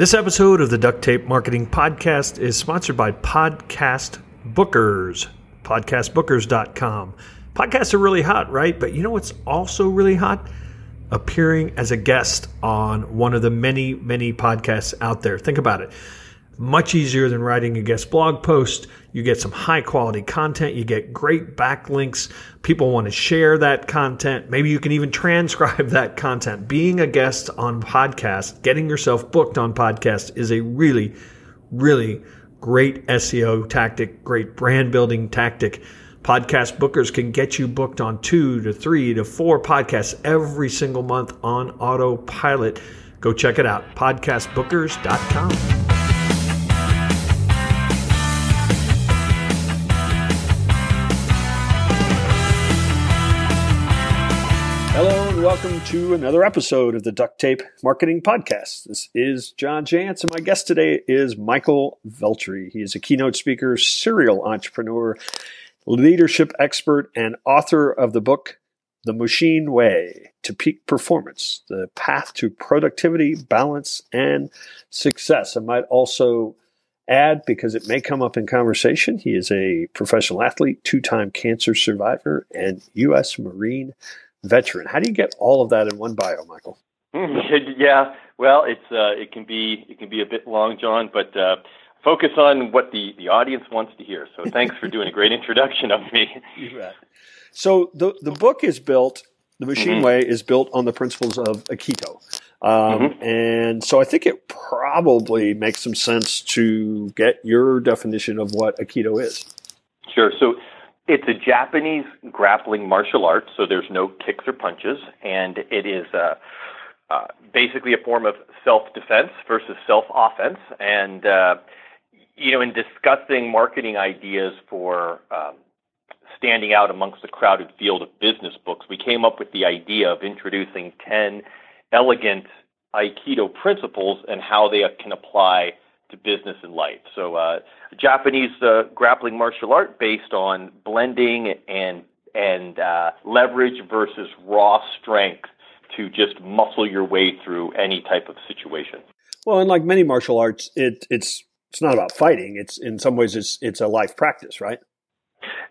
This episode of the Duct Tape Marketing Podcast is sponsored by Podcast Bookers, podcastbookers.com. Podcasts are really hot, right? But you know what's also really hot? Appearing as a guest on one of the many, many podcasts out there. Think about it much easier than writing a guest blog post. You get some high quality content. You get great backlinks. People want to share that content. Maybe you can even transcribe that content. Being a guest on podcast, getting yourself booked on podcast is a really, really great SEO tactic, great brand building tactic. Podcast bookers can get you booked on two to three to four podcasts every single month on autopilot. Go check it out, podcastbookers.com. welcome to another episode of the Duct Tape Marketing Podcast. This is John Jantsch, and my guest today is Michael Veltri. He is a keynote speaker, serial entrepreneur, leadership expert, and author of the book The Mushin Way to Peak Performance The Path to Productivity, Balance, and Success. I might also add, because it may come up in conversation, he is a professional athlete, two time cancer survivor, and U.S. Marine veteran. How do you get all of that in one bio, Michael? yeah, well, it's uh, it can be it can be a bit long, John, but uh, focus on what the the audience wants to hear. So thanks for doing a great introduction of me. So the the book is built. The Mushin mm-hmm. Way is built on the principles of Aikido. Um, mm-hmm. And so I think it probably makes some sense to get your definition of what Aikido is. Sure. So it's a Japanese grappling martial art, so there's no kicks or punches, and it is uh, uh, basically a form of self-defense versus self-offense. And uh, you know, in discussing marketing ideas for um, standing out amongst the crowded field of business books, we came up with the idea of introducing ten elegant Aikido principles and how they can apply to business and life. So, uh, Japanese uh, grappling martial art based on blending and and uh, leverage versus raw strength to just muscle your way through any type of situation. Well, and like many martial arts, it, it's it's not about fighting. It's in some ways it's it's a life practice, right?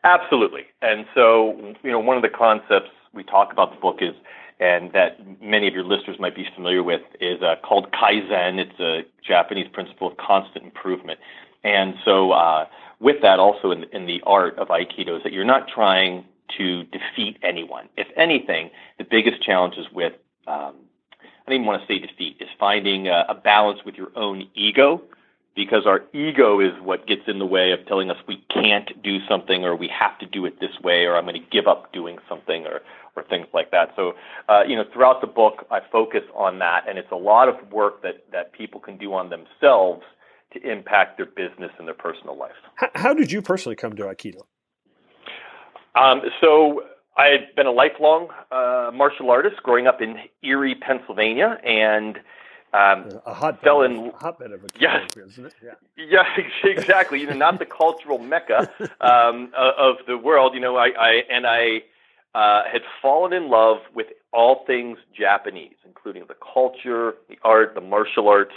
Absolutely. And so, you know, one of the concepts we talk about the book is and that many of your listeners might be familiar with is uh, called Kaizen. It's a Japanese principle of constant improvement. And so, uh, with that, also in, in the art of Aikido, is that you're not trying to defeat anyone. If anything, the biggest challenge is with, um, I don't even want to say defeat, is finding a, a balance with your own ego because our ego is what gets in the way of telling us we can't do something or we have to do it this way or I'm going to give up doing something or or things like that. So, uh, you know, throughout the book, I focus on that, and it's a lot of work that that people can do on themselves to impact their business and their personal life. How, how did you personally come to Aikido? Um, so. I had been a lifelong uh, martial artist growing up in Erie, Pennsylvania, and um, a hotbed, fell in, hotbed of a yeah, isn't it? Yeah, yeah, exactly. You know, not the cultural mecca um, of the world. You know, I, I and I uh, had fallen in love with all things Japanese, including the culture, the art, the martial arts,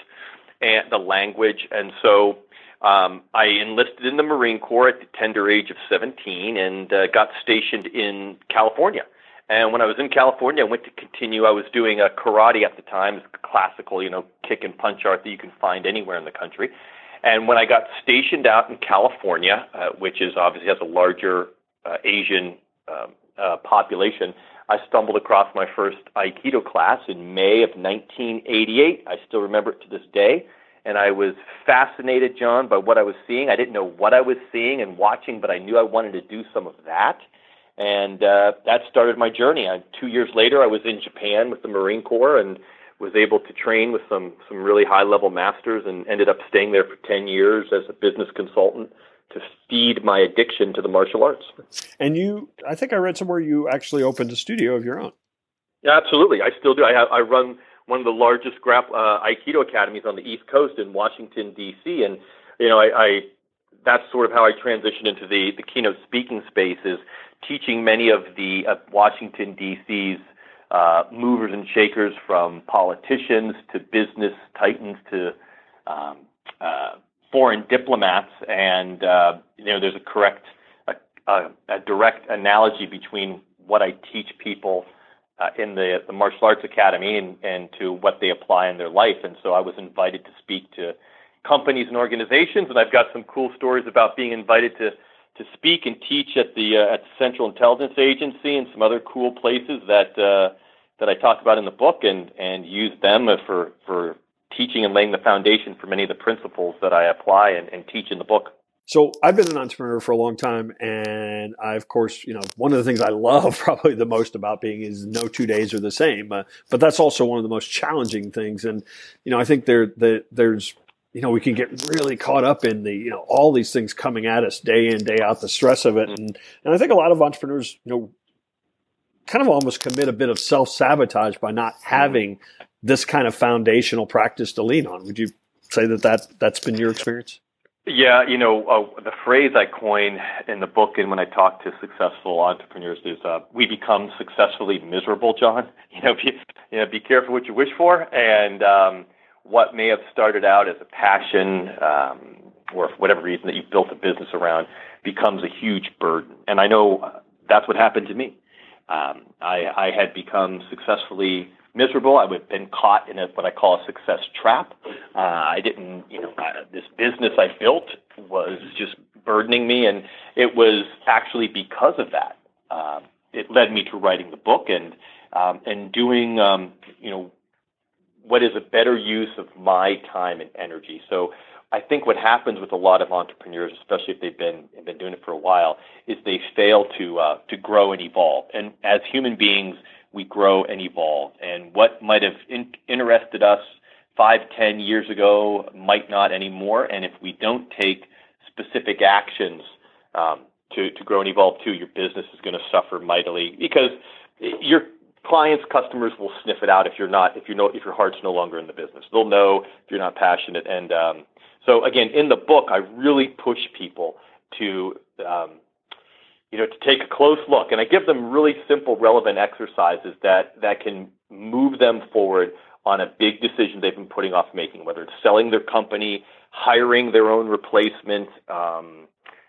and the language. And so um, I enlisted in the Marine Corps at the tender age of 17 and uh, got stationed in California. And when I was in California, I went to continue. I was doing a karate at the time, classical, you know, kick and punch art that you can find anywhere in the country. And when I got stationed out in California, uh, which is obviously has a larger uh, Asian um, uh, population, I stumbled across my first Aikido class in May of 1988. I still remember it to this day. And I was fascinated, John, by what I was seeing. I didn't know what I was seeing and watching, but I knew I wanted to do some of that and uh, that started my journey. I, two years later, I was in Japan with the Marine Corps and was able to train with some some really high level masters, and ended up staying there for ten years as a business consultant to feed my addiction to the martial arts. And you, I think I read somewhere you actually opened a studio of your own. Yeah, absolutely. I still do. I have I run one of the largest uh, Aikido academies on the East Coast in Washington D.C. and you know I, I that's sort of how I transitioned into the the keynote speaking space is teaching many of the uh, Washington, D.C.'s uh, movers and shakers from politicians to business titans to um, uh, foreign diplomats, and uh, you know, there's a correct, a, a, a direct analogy between what I teach people uh, in the, the martial arts academy and, and to what they apply in their life. And so I was invited to speak to companies and organizations, and I've got some cool stories about being invited to to speak and teach at the uh, at the Central Intelligence Agency and some other cool places that uh, that I talk about in the book, and and use them for for teaching and laying the foundation for many of the principles that I apply and, and teach in the book. So I've been an entrepreneur for a long time, and I, of course, you know, one of the things I love probably the most about being is no two days are the same. Uh, but that's also one of the most challenging things, and you know, I think there the, there's you know we can get really caught up in the you know all these things coming at us day in day out, the stress of it, and and I think a lot of entrepreneurs, you know, kind of almost commit a bit of self sabotage by not having this kind of foundational practice to lean on. Would you say that, that that's been your experience? Yeah, you know, uh, the phrase I coin in the book and when I talk to successful entrepreneurs is uh, we become successfully miserable, John. You know, be, you know, be careful what you wish for. And um, what may have started out as a passion um, or for whatever reason that you built a business around becomes a huge burden. And I know uh, that's what happened to me. Um, I, I had become successfully miserable. I would have been caught in a, what I call a success trap. Uh, I didn't, you know, uh, this business I built was just burdening me, and it was actually because of that. Uh, it led me to writing the book and um, and doing, um, you know, what is a better use of my time and energy. So. I think what happens with a lot of entrepreneurs, especially if they've been been doing it for a while, is they fail to uh, to grow and evolve. And as human beings, we grow and evolve. And what might have in- interested us five, ten years ago might not anymore. And if we don't take specific actions um, to, to grow and evolve too, your business is going to suffer mightily because your clients, customers will sniff it out if you're not, if you know, if your heart's no longer in the business. They'll know if you're not passionate. And um, so again, in the book, I really push people to um, you know, to take a close look. And I give them really simple, relevant exercises that, that can move them forward on a big decision they've been putting off making, whether it's selling their company, hiring their own replacement, um,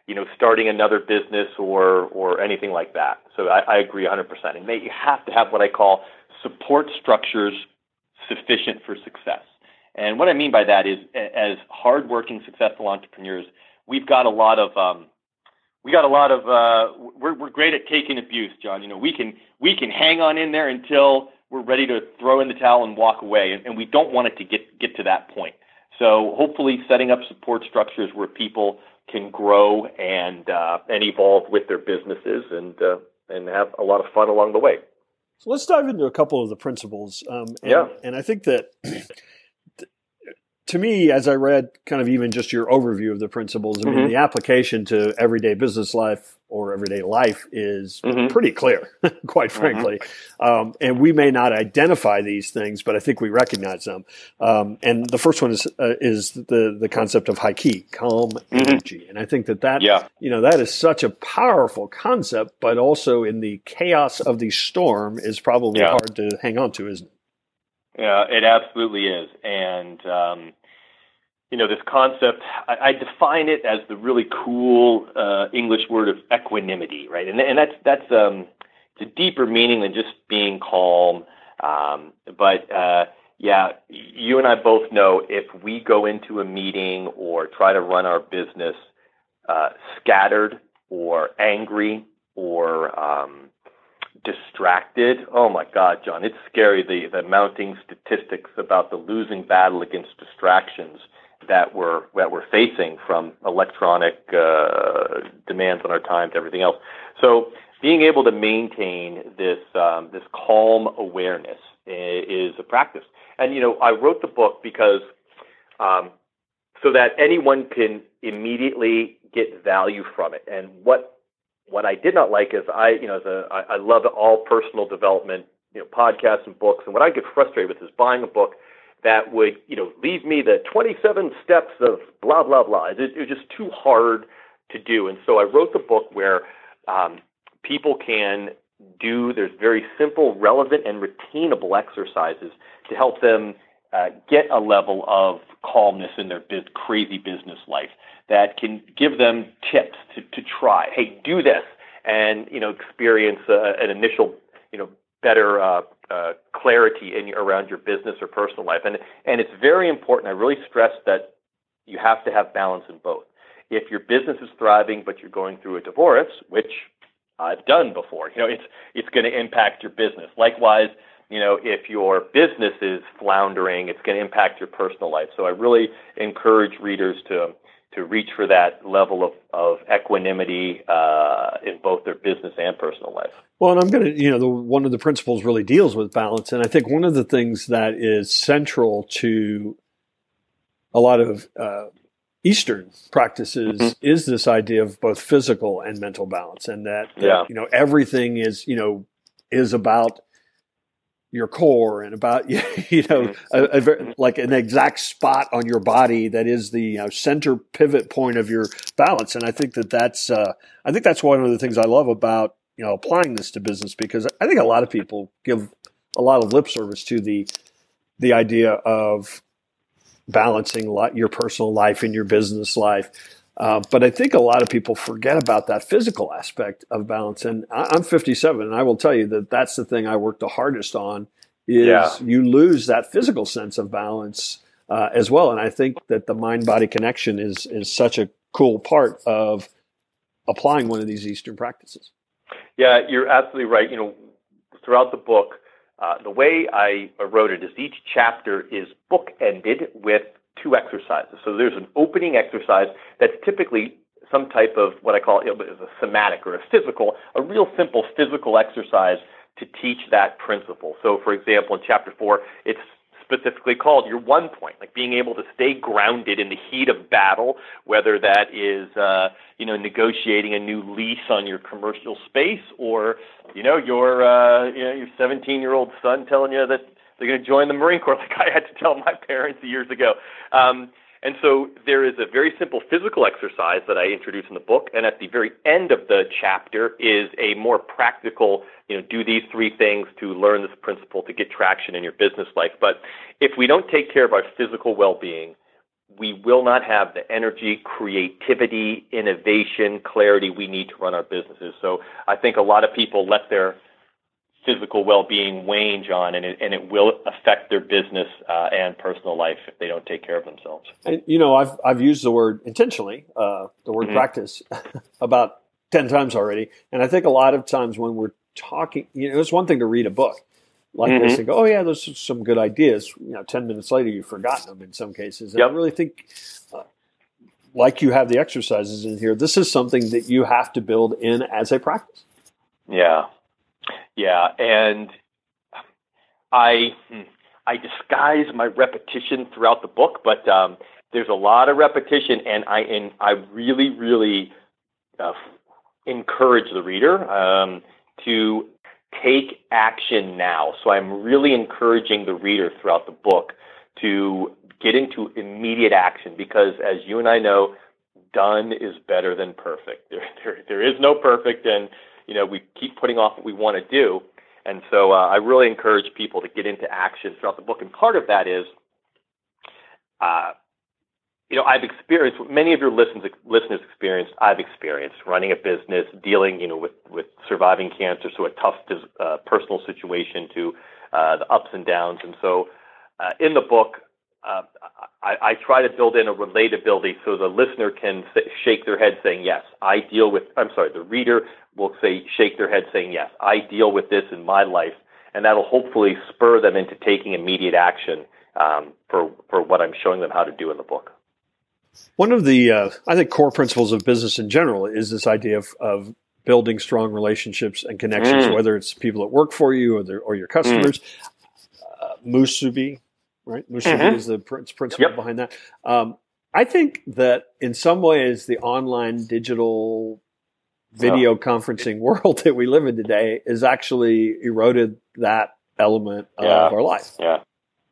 you know, starting another business or, or anything like that. So I, I agree 100%. And they, you have to have what I call support structures sufficient for success. And what I mean by that is, as hardworking, successful entrepreneurs, we've got a lot of um, we got a lot of uh, we're we're great at taking abuse, John. You know, we can we can hang on in there until we're ready to throw in the towel and walk away, and, and we don't want it to get get to that point. So hopefully, setting up support structures where people can grow and uh, and evolve with their businesses and uh, and have a lot of fun along the way. So let's dive into a couple of the principles. Um, and, yeah, and I think that to me, as I read kind of even just your overview of the principles, I mean, mm-hmm. the application to everyday business life or everyday life is mm-hmm. pretty clear, quite mm-hmm. frankly. Mm-hmm. Um, and we may not identify these things, but I think we recognize them. Um, and the first one is uh, is the the concept of high key, calm mm-hmm. energy. And I think that that yeah. you know that is such a powerful concept, but also in the chaos of the storm is probably yeah. hard to hang on to, isn't it? Yeah, it absolutely is. And, um, you know, this concept, I, I define it as the really cool uh, English word of equanimity, right? And, and that's, that's um, it's a deeper meaning than just being calm. Um, but, uh, yeah, you and I both know if we go into a meeting or try to run our business uh, scattered or angry or um, distracted. Oh my God, John, it's scary the, the mounting statistics about the losing battle against distractions that we're that we're facing from electronic uh, demands on our time to everything else. So being able to maintain this um, this calm awareness is a practice. And you know, I wrote the book because um, so that anyone can immediately get value from it. And what what I did not like is I, you know, I love all personal development, you know, podcasts and books. And what I get frustrated with is buying a book that would, you know, leave me the 27 steps of blah, blah, blah. It, it was just too hard to do. And so I wrote the book where um, people can do, there's very simple, relevant, and retainable exercises to help them uh, get a level of calmness in their biz- crazy business life that can give them tips to, to try. Hey, do this, and you know, experience uh, an initial, you know, better uh, uh, clarity in around your business or personal life. And and it's very important. I really stress that you have to have balance in both. If your business is thriving but you're going through a divorce, which I've done before, you know, it's it's going to impact your business. Likewise, you know, if your business is floundering, it's going to impact your personal life. So I really encourage readers to to reach for that level of, of equanimity uh, in both their business and personal life. Well, and I'm going to, you know, the, one of the principles really deals with balance. And I think one of the things that is central to a lot of uh, Eastern practices mm-hmm. is this idea of both physical and mental balance. And that, yeah. you know, everything is, you know, is about your core and about you know mm-hmm. a, a very, like an exact spot on your body that is the you know, center pivot point of your balance and i think that that's uh, i think that's one of the things i love about you know applying this to business because i think a lot of people give a lot of lip service to the the idea of balancing your personal life and your business life uh, but I think a lot of people forget about that physical aspect of balance. And I, am 57, and I will tell you that that's the thing I work the hardest on. Is yeah. you lose that physical sense of balance uh, as well. And I think that the mind body connection is is such a cool part of applying one of these Eastern practices. Yeah, you're absolutely right. You know, throughout the book, uh, the way I wrote it is each chapter is bookended with two exercises. So there's an opening exercise that's typically some type of what I call you know, a somatic or a physical, a real simple physical exercise to teach that principle. So, for example, in chapter four, it's specifically called your one point, like being able to stay grounded in the heat of battle, whether that is, uh, you know, negotiating a new lease on your commercial space or, you know, your, uh, you know, your 17 year old son telling you that they're going to join the Marine Corps, like I had to tell my parents years ago. Um, and so there is a very simple physical exercise that I introduce in the book, and at the very end of the chapter is a more practical, you know, do these three things to learn this principle to get traction in your business life. But if we don't take care of our physical well-being, we will not have the energy, creativity, innovation, clarity we need to run our businesses. So I think a lot of people let their physical well-being wane, John, and it, and it will affect their business uh, and personal life if they don't take care of themselves. And you know, I've I've used the word intentionally, uh, the word mm-hmm. practice, about ten times already, and I think a lot of times when we're talking, you know, it's one thing to read a book like mm-hmm. this and go, oh yeah, those are some good ideas. You know, ten minutes later you've forgotten them in some cases. And yep. I really think. Uh, like you have the exercises in here, this is something that you have to build in as a practice. Yeah, yeah, and I hmm, I disguise my repetition throughout the book, but um, there's a lot of repetition, and I and I really really uh, encourage the reader um, to take action now. So I'm really encouraging the reader throughout the book to get into immediate action because, as you and I know, done is better than perfect. There, there, there is no perfect, and you know, we keep putting off what we want to do. And so uh, I really encourage people to get into action throughout the book. And part of that is, uh, you know, I've experienced many of your listeners listeners experienced. I've experienced running a business, dealing, you know, with with surviving cancer, so a tough uh, personal situation to uh, the ups and downs. And so, uh, in the book, uh, I, I, try to build in a relatability so the listener can say, shake their head saying, yes, I deal with, I'm sorry, the reader will say, shake their head saying, yes, I deal with this in my life. And that'll hopefully spur them into taking immediate action um, for, for what I'm showing them how to do in the book. One of the, uh, I think, core principles of business in general is this idea of, of building strong relationships and connections, mm. whether it's people that work for you or, or your customers. Mm. Uh, Musubi, right? Musubi mm-hmm. is the principle yep. behind that. Um, I think that in some ways, the online digital video oh. conferencing world that we live in today has actually eroded that element yeah. of our life. Yeah.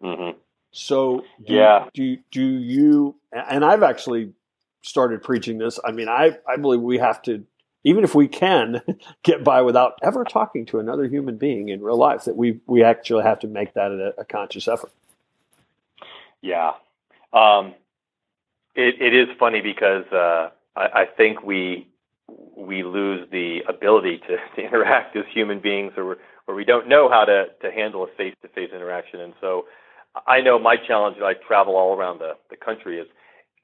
Mm-hmm. So do, yeah. do do you? And I've actually started preaching this. I mean, I I believe we have to, even if we can get by without ever talking to another human being in real life, that we we actually have to make that a, a conscious effort. Yeah. Um, it, it is funny because uh, I, I think we we lose the ability to, to interact as human beings, or or we don't know how to to handle a face to face interaction. And so, I know my challenge. that I travel all around the the country is.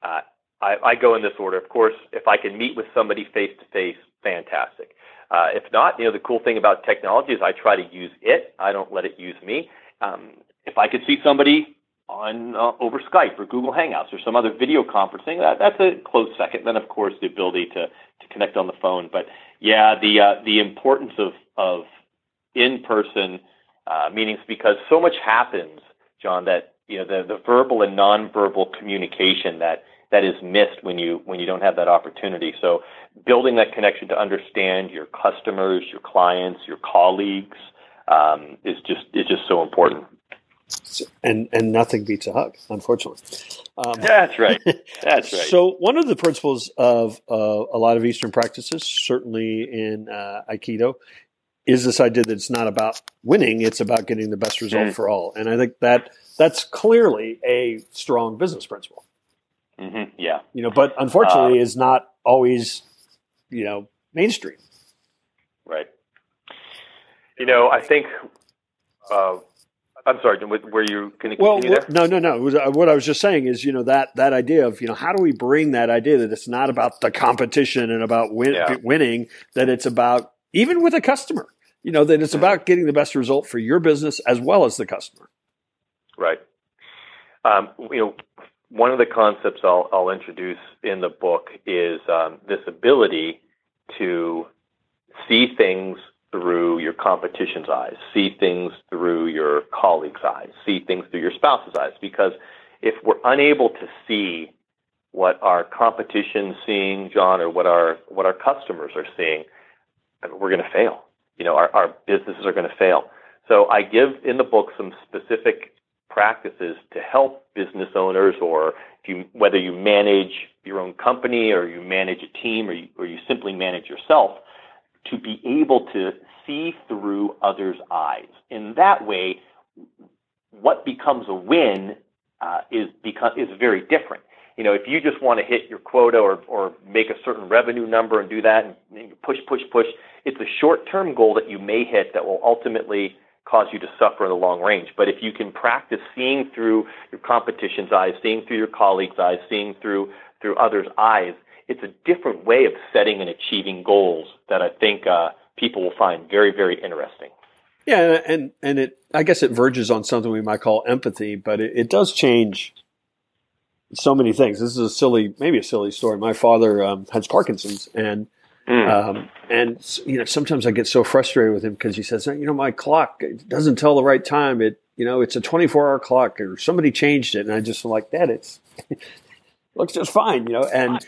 Uh, I, I go in this order. Of course, if I can meet with somebody face to face, fantastic. Uh, if not, you know, the cool thing about technology is I try to use it. I don't let it use me. Um, if I could see somebody on uh, over Skype or Google Hangouts or some other video conferencing, that, that's a close second. Then, of course, the ability to, to connect on the phone. But yeah, the uh, the importance of of in person uh, meetings because so much happens, John. That you know the the verbal and nonverbal communication that that is missed when you when you don't have that opportunity. So building that connection to understand your customers, your clients, your colleagues um, is just is just so important. And and nothing beats a hug, unfortunately. Um, That's right. That's right. So one of the principles of uh, a lot of Eastern practices, certainly in uh, Aikido, is this idea that it's not about winning; it's about getting the best result mm. for all. And I think that that's clearly a strong business principle. Mm-hmm. Yeah. You know, but unfortunately, uh, is not always, you know, mainstream. Right. You know, I think. Uh, I'm sorry. Were you going to well, there? No, no, no. Was, uh, what I was just saying is, you know, that that idea of, you know, how do we bring that idea that it's not about the competition and about win, yeah. winning, that it's about even with a customer, you know, that it's mm-hmm. about getting the best result for your business as well as the customer. Right. Um, you know, one of the concepts I'll, I'll introduce in the book is um, this ability to see things through your competition's eyes, see things through your colleague's eyes, see things through your spouse's eyes. Because if we're unable to see what our competition's seeing, John, or what our what our customers are seeing, we're going to fail. You know, our, our businesses are going to fail. So I give in the book some specific practices to help business owners or if you, whether you manage your own company or you manage a team or you, or you simply manage yourself to be able to see through others' eyes. In that way, what becomes a win uh, is is very different. You know, if you just want to hit your quota or, or make a certain revenue number and do that and, and push, push, push, it's a short-term goal that you may hit that will ultimately cause you to suffer in the long range. But if you can practice seeing through your competition's eyes, seeing through your colleagues' eyes, seeing through through others' eyes, it's a different way of setting and achieving goals that I think uh, people will find very, very interesting. Yeah, and and it I guess it verges on something we might call empathy, but it, it does change so many things. This is a silly, maybe a silly story. My father um, has Parkinson's, and Mm. Um, and you know, sometimes I get so frustrated with him because he says, you know, my clock doesn't tell the right time. It, you know, it's a 24 hour clock or somebody changed it. And I just like, that it's, looks just fine, you know, and,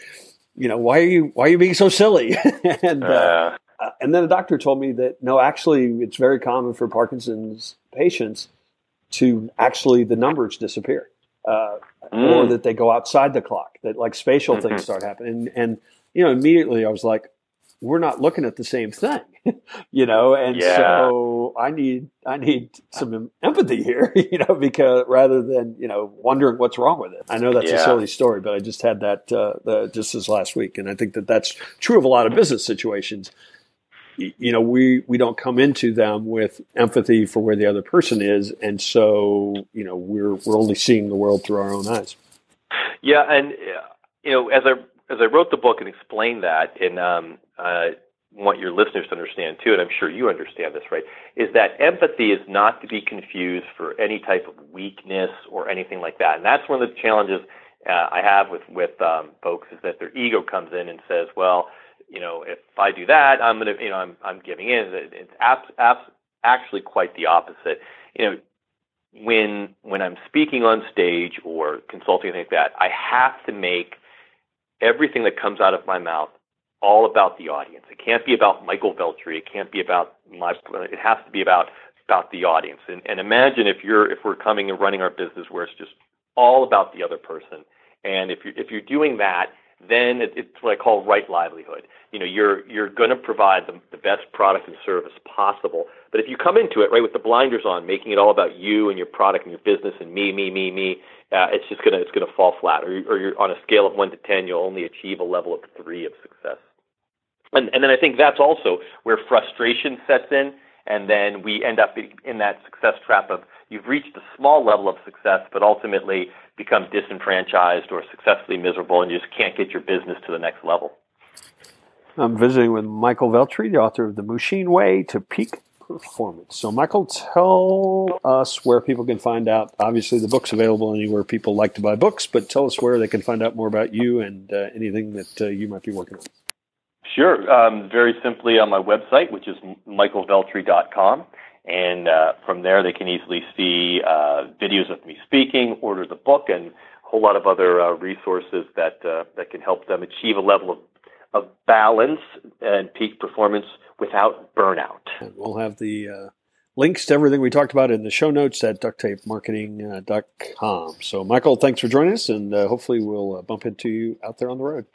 you know, why are you, why are you being so silly? and, uh, uh, and then the doctor told me that no, actually it's very common for Parkinson's patients to actually the numbers disappear. Uh, mm. or that they go outside the clock, that like spatial mm-hmm. things start happening. And, and, you know, immediately I was like, we're not looking at the same thing, you know, and yeah. so I need I need some empathy here, you know, because rather than you know wondering what's wrong with it. I know that's yeah. a silly story, but I just had that uh, the, just this last week, and I think that that's true of a lot of business situations. You know, we we don't come into them with empathy for where the other person is, and so you know we're we're only seeing the world through our own eyes. Yeah, and you know, as I as I wrote the book and explained that, and um, uh, want your listeners to understand too, and I'm sure you understand this, right? Is that empathy is not to be confused for any type of weakness or anything like that. And that's one of the challenges uh, I have with with um, folks is that their ego comes in and says, well, you know, if I do that, I'm gonna, you know, I'm I'm giving in. It's abs- abs- actually quite the opposite. You know, when when I'm speaking on stage or consulting like that, I have to make everything that comes out of my mouth all about the audience. It can't be about Michael Veltri. It can't be about my. It has to be about about the audience. And, and imagine if you're if we're coming and running our business where it's just all about the other person. And if you if you're doing that, then it, it's what I call right livelihood. You know, you're you're going to provide the, the best product and service possible. But if you come into it right with the blinders on, making it all about you and your product and your business and me, me, me, me, uh, it's just gonna it's gonna fall flat. Or, or you're on a scale of one to ten, you'll only achieve a level of three of success. And and then I think that's also where frustration sets in, and then we end up in that success trap of you've reached a small level of success, but ultimately become disenfranchised or successfully miserable, and you just can't get your business to the next level. I'm visiting with Michael Veltri, the author of The Mushin Way to Peak Performance. So, Michael, tell us where people can find out. Obviously, the book's available anywhere people like to buy books, but tell us where they can find out more about you and uh, anything that uh, you might be working on. Sure. Um, very simply on my website, which is michaelveltri.com. And uh, from there, they can easily see uh, videos of me speaking, order the book, and a whole lot of other uh, resources that uh, that can help them achieve a level of, of balance and peak performance without burnout. And we'll have the uh, links to everything we talked about in the show notes at ducttapemarketing.com. So, Michael, thanks for joining us, and uh, hopefully we'll bump into you out there on the road.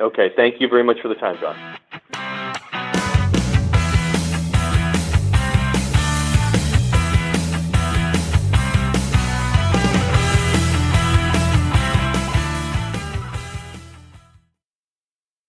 Okay, thank you very much for the time, John.